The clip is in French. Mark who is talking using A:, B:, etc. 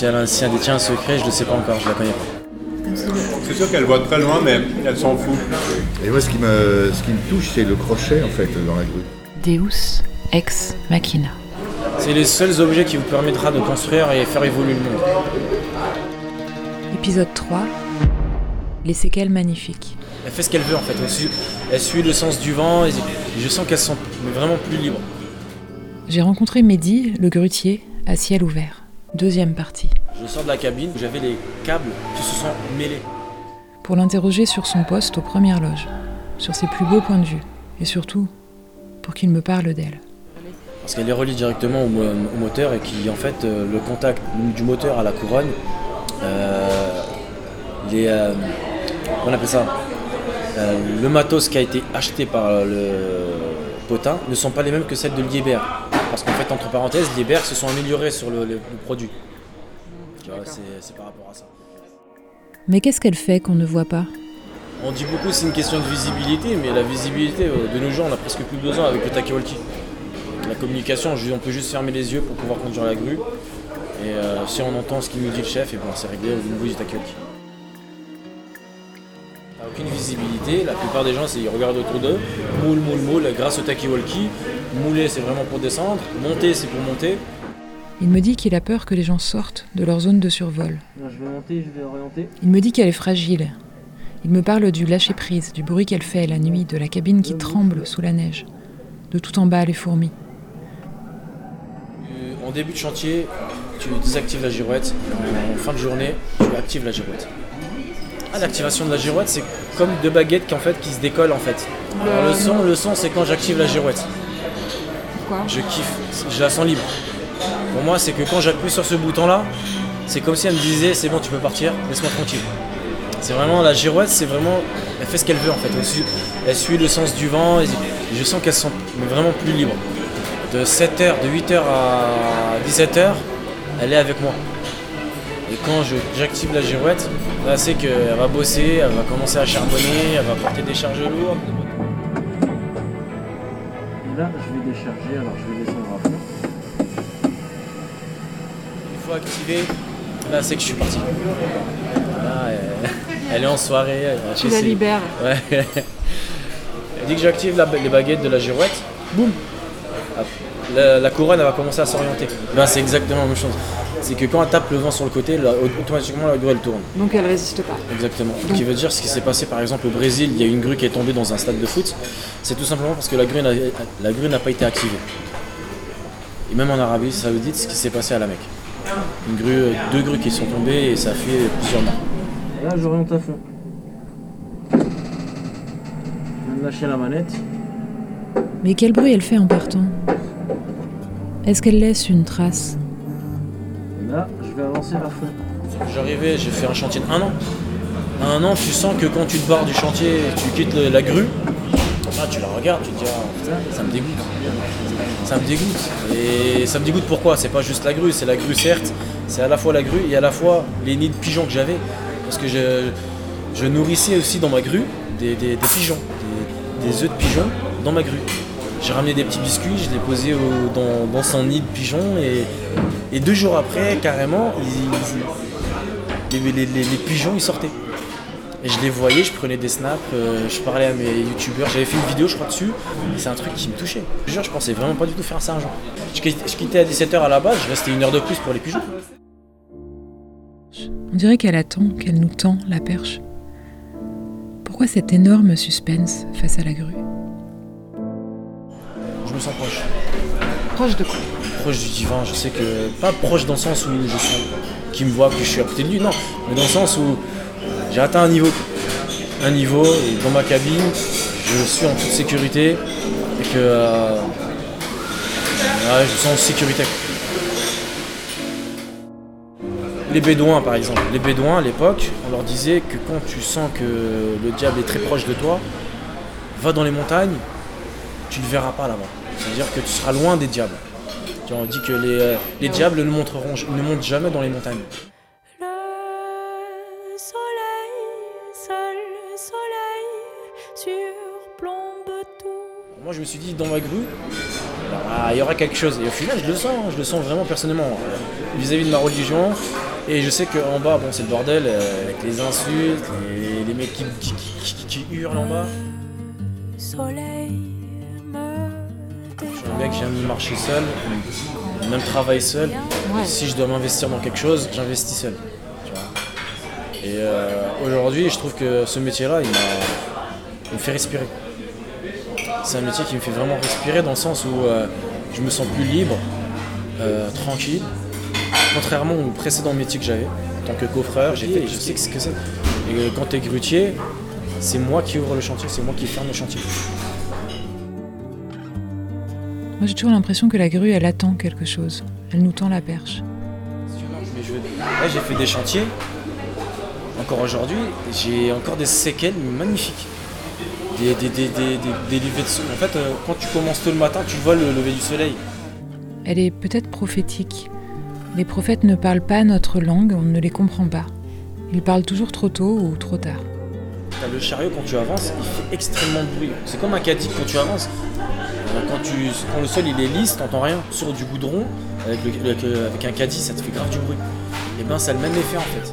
A: Si elle, si elle détient un secret, je ne sais pas encore, je la connais pas.
B: C'est sûr qu'elle voit très loin, mais elle s'en fout.
C: Et moi, ce qui me, ce qui me touche, c'est le crochet, en fait, dans la grue.
D: Deus ex machina.
A: C'est les seuls objets qui vous permettra de construire et faire évoluer le monde.
D: Épisode 3. Les séquelles magnifiques.
A: Elle fait ce qu'elle veut en fait. Elle suit, elle suit le sens du vent et je sens qu'elle se sent vraiment plus libre.
D: J'ai rencontré Mehdi, le grutier, à ciel ouvert. Deuxième partie.
A: Je sors de la cabine, j'avais les câbles qui se sont mêlés.
D: Pour l'interroger sur son poste aux premières loges, sur ses plus beaux points de vue, et surtout pour qu'il me parle d'elle.
A: Parce qu'elle est reliée directement au, mo- au moteur et qui en fait euh, le contact du moteur à la couronne, euh, les, euh, on appelle ça, euh, le matos qui a été acheté par le potin ne sont pas les mêmes que celles de Liebherr. Parce qu'en fait entre parenthèses, Liebherr se sont améliorés sur le, le- le produit. Tu vois, c'est par rapport à ça.
D: Mais qu'est-ce qu'elle fait qu'on ne voit pas?
A: On dit beaucoup que c'est une question de visibilité, mais la visibilité, euh, de nos jours, on a presque plus besoin avec le talkie-walkie. La communication, on peut juste fermer les yeux pour pouvoir conduire la grue. Et euh, si on entend ce qu'il nous dit le chef, et bon, c'est réglé au niveau du talkie-walkie. La plupart des gens, c'est- ils regardent autour d'eux, moule, moule, moule, grâce au talkie-walkie. Mouler, c'est vraiment pour descendre, monter, c'est pour monter.
D: Il me dit qu'il a peur que les gens sortent de leur zone de survol.
A: je vais monter, je vais orienter.
D: Il me dit qu'elle est fragile. Il me parle du lâcher-prise, du bruit qu'elle fait la nuit, de la cabine qui tremble sous la neige, de tout en bas les fourmis.
A: Euh, En début de chantier, tu désactives la girouette. En fin de journée, tu actives la girouette. Ah, l'activation de la girouette, c'est comme deux baguettes qui, en fait, qui se décollent en fait. Alors, le son, le son, c'est quand j'active la girouette.
D: Pourquoi
A: Je kiffe, je la sens libre. Pour moi, c'est que quand j'appuie sur ce bouton-là, c'est comme si elle me disait c'est bon, tu peux partir, laisse-moi tranquille. C'est vraiment la girouette, c'est vraiment, elle fait ce qu'elle veut en fait. Elle suit, elle suit le sens du vent et je sens qu'elle se sent vraiment plus libre. De 7h, de 8h à 17h, elle est avec moi. Et quand je- j'active la girouette, là c'est qu'elle va bosser, elle va commencer à charbonner, elle va porter des charges lourdes.
E: Et là, je vais décharger, alors je vais descendre à fond.
A: Une fois activé, là c'est que je suis parti. Là, elle, elle est en soirée. elle
D: Tu la
A: ses-
D: libères.
A: Ouais. Dès que j'active les baguettes de la girouette, boum la, la couronne elle va commencer à s'orienter. Ben, c'est exactement la même chose. C'est que quand elle tape le vent sur le côté, là, automatiquement la grue elle tourne.
D: Donc elle résiste pas.
A: Exactement. Ce qui veut dire ce qui s'est passé par exemple au Brésil, il y a une grue qui est tombée dans un stade de foot. C'est tout simplement parce que la grue n'a, la grue n'a pas été activée. Et même en Arabie Saoudite, ce qui s'est passé à la Mecque. Une grue, deux grues qui sont tombées et ça a fait plusieurs morts.
E: Là, j'oriente à fond. Je viens de lâcher la manette.
D: Mais quel bruit elle fait en partant? Est-ce qu'elle laisse une trace?
E: Avancer fond.
A: J'arrivais, j'ai fait un chantier de un an. Un an, tu sens que quand tu te barres du chantier, tu quittes la grue, tu la regardes, tu te dis, ah, ça me dégoûte. Ça me dégoûte. Et ça me dégoûte pourquoi? C'est pas juste la grue, c'est la grue certes, c'est à la fois la grue et à la fois les nids de pigeons que j'avais. Parce que je, nourrissais aussi dans ma grue des pigeons, des, des œufs de pigeons dans ma grue. J'ai ramené des petits biscuits, je les posais dans, son nid de pigeons et, deux jours après, carrément, les, pigeons ils sortaient. Et je les voyais, je prenais des snaps, euh, je parlais à mes youtubeurs, j'avais fait une vidéo je crois dessus, et c'est un truc qui me touchait. Je jure, je pensais vraiment pas du tout faire ça un jour. Je quittais à 17h à la base, je restais une heure de plus pour les pigeons.
D: On dirait qu'elle attend, qu'elle nous tend la perche. Pourquoi cet énorme suspense face à la grue?
A: Je me sens proche.
D: Proche de quoi
A: Proche du divin, je sais que. Pas proche dans le sens où je me voit, que je suis à côté de lui, non. Mais dans le sens où j'ai atteint un niveau. Un niveau, et dans ma cabine, je suis en toute sécurité, et que. euh, ouais, je me sens en sécurité. Les Bédouins, par exemple. Les Bédouins, à l'époque, on leur disait que quand tu sens que le diable est très proche de toi, va dans les montagnes, tu ne le verras pas là-bas. C'est-à-dire que tu seras loin des diables. On dit que les, euh, les diables ne, montreront, ne montent jamais dans les montagnes.
F: Le soleil, seul soleil, surplombe tout.
A: Moi, je me suis dit, dans ma grue, ah, il y aura quelque chose. Et au final, je le sens, je le sens vraiment personnellement. euh, Vis-à-vis de ma religion, Et je sais qu'en bas, bon, c'est le bordel, euh, avec les insultes, les, les mecs qui, qui- qui- qui- hurlent en bas.
F: Soleil
A: J'aime marcher seul, même travailler seul.
D: Ouais.
A: Si je dois m'investir dans quelque chose, j'investis seul. tu vois. Et euh, aujourd'hui, je trouve que ce métier-là, il, me fait respirer. C'est un métier qui me fait vraiment respirer dans le sens où euh, je me sens plus libre, euh, tranquille. Contrairement au précédent métier que j'avais, en tant que coffreur, j'ai fait, je sais ce que c'est. Et quand tu es grutier, c'est moi qui ouvre le chantier, c'est moi qui ferme le chantier.
D: Moi, j'ai toujours l'impression que la grue, elle attend quelque chose. Elle nous tend la perche.
A: Mais je- Là, j'ai fait des chantiers. Encore aujourd'hui, j'ai encore des séquelles magnifiques. Des, des, des, des, des- des levées de soleil. En fait, euh, quand tu commences tôt le matin, tu vois le lever du soleil.
D: Elle est peut-être prophétique. Les prophètes ne parlent pas notre langue, on ne les comprend pas. Ils parlent toujours trop tôt ou trop tard.
A: Le chariot, quand tu avances, il fait extrêmement de bruit. C'est comme un caddie quand tu avances. Euh, Quand, tu, quand le sol il est lisse, t'entends rien. Sur du goudron, avec, euh, un caddie, ça te fait grave du bruit. Et ben, ça a le même effet en fait.